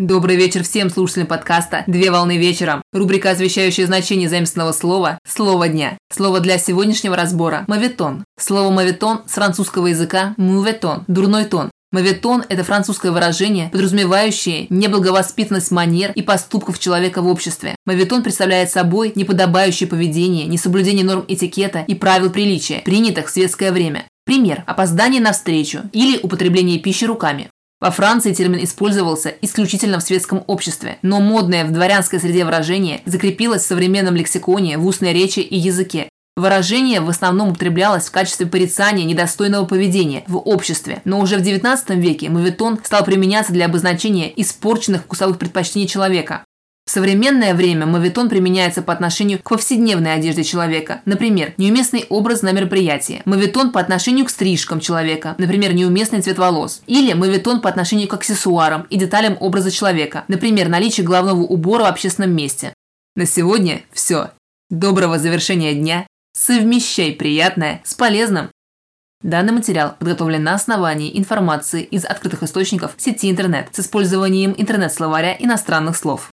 Добрый вечер всем слушателям подкаста «Две волны вечером». Рубрика, освещающая значение заместного слова «Слово дня». Слово для сегодняшнего разбора – «мавитон». Слово «мавитон» с французского языка «муветон» – «дурной тон». Мавитон – это французское выражение, подразумевающее неблаговоспитанность манер и поступков человека в обществе. Мавитон представляет собой неподобающее поведение, несоблюдение норм этикета и правил приличия, принятых в светское время. Пример – опоздание на встречу или употребление пищи руками. Во Франции термин использовался исключительно в светском обществе, но модное в дворянской среде выражение закрепилось в современном лексиконе, в устной речи и языке. Выражение в основном употреблялось в качестве порицания недостойного поведения в обществе, но уже в XIX веке моветон стал применяться для обозначения испорченных вкусовых предпочтений человека. В современное время мавитон применяется по отношению к повседневной одежде человека. Например, неуместный образ на мероприятии. Мавитон по отношению к стрижкам человека. Например, неуместный цвет волос. Или мавитон по отношению к аксессуарам и деталям образа человека. Например, наличие головного убора в общественном месте. На сегодня все. Доброго завершения дня. Совмещай приятное с полезным. Данный материал подготовлен на основании информации из открытых источников сети интернет с использованием интернет-словаря иностранных слов.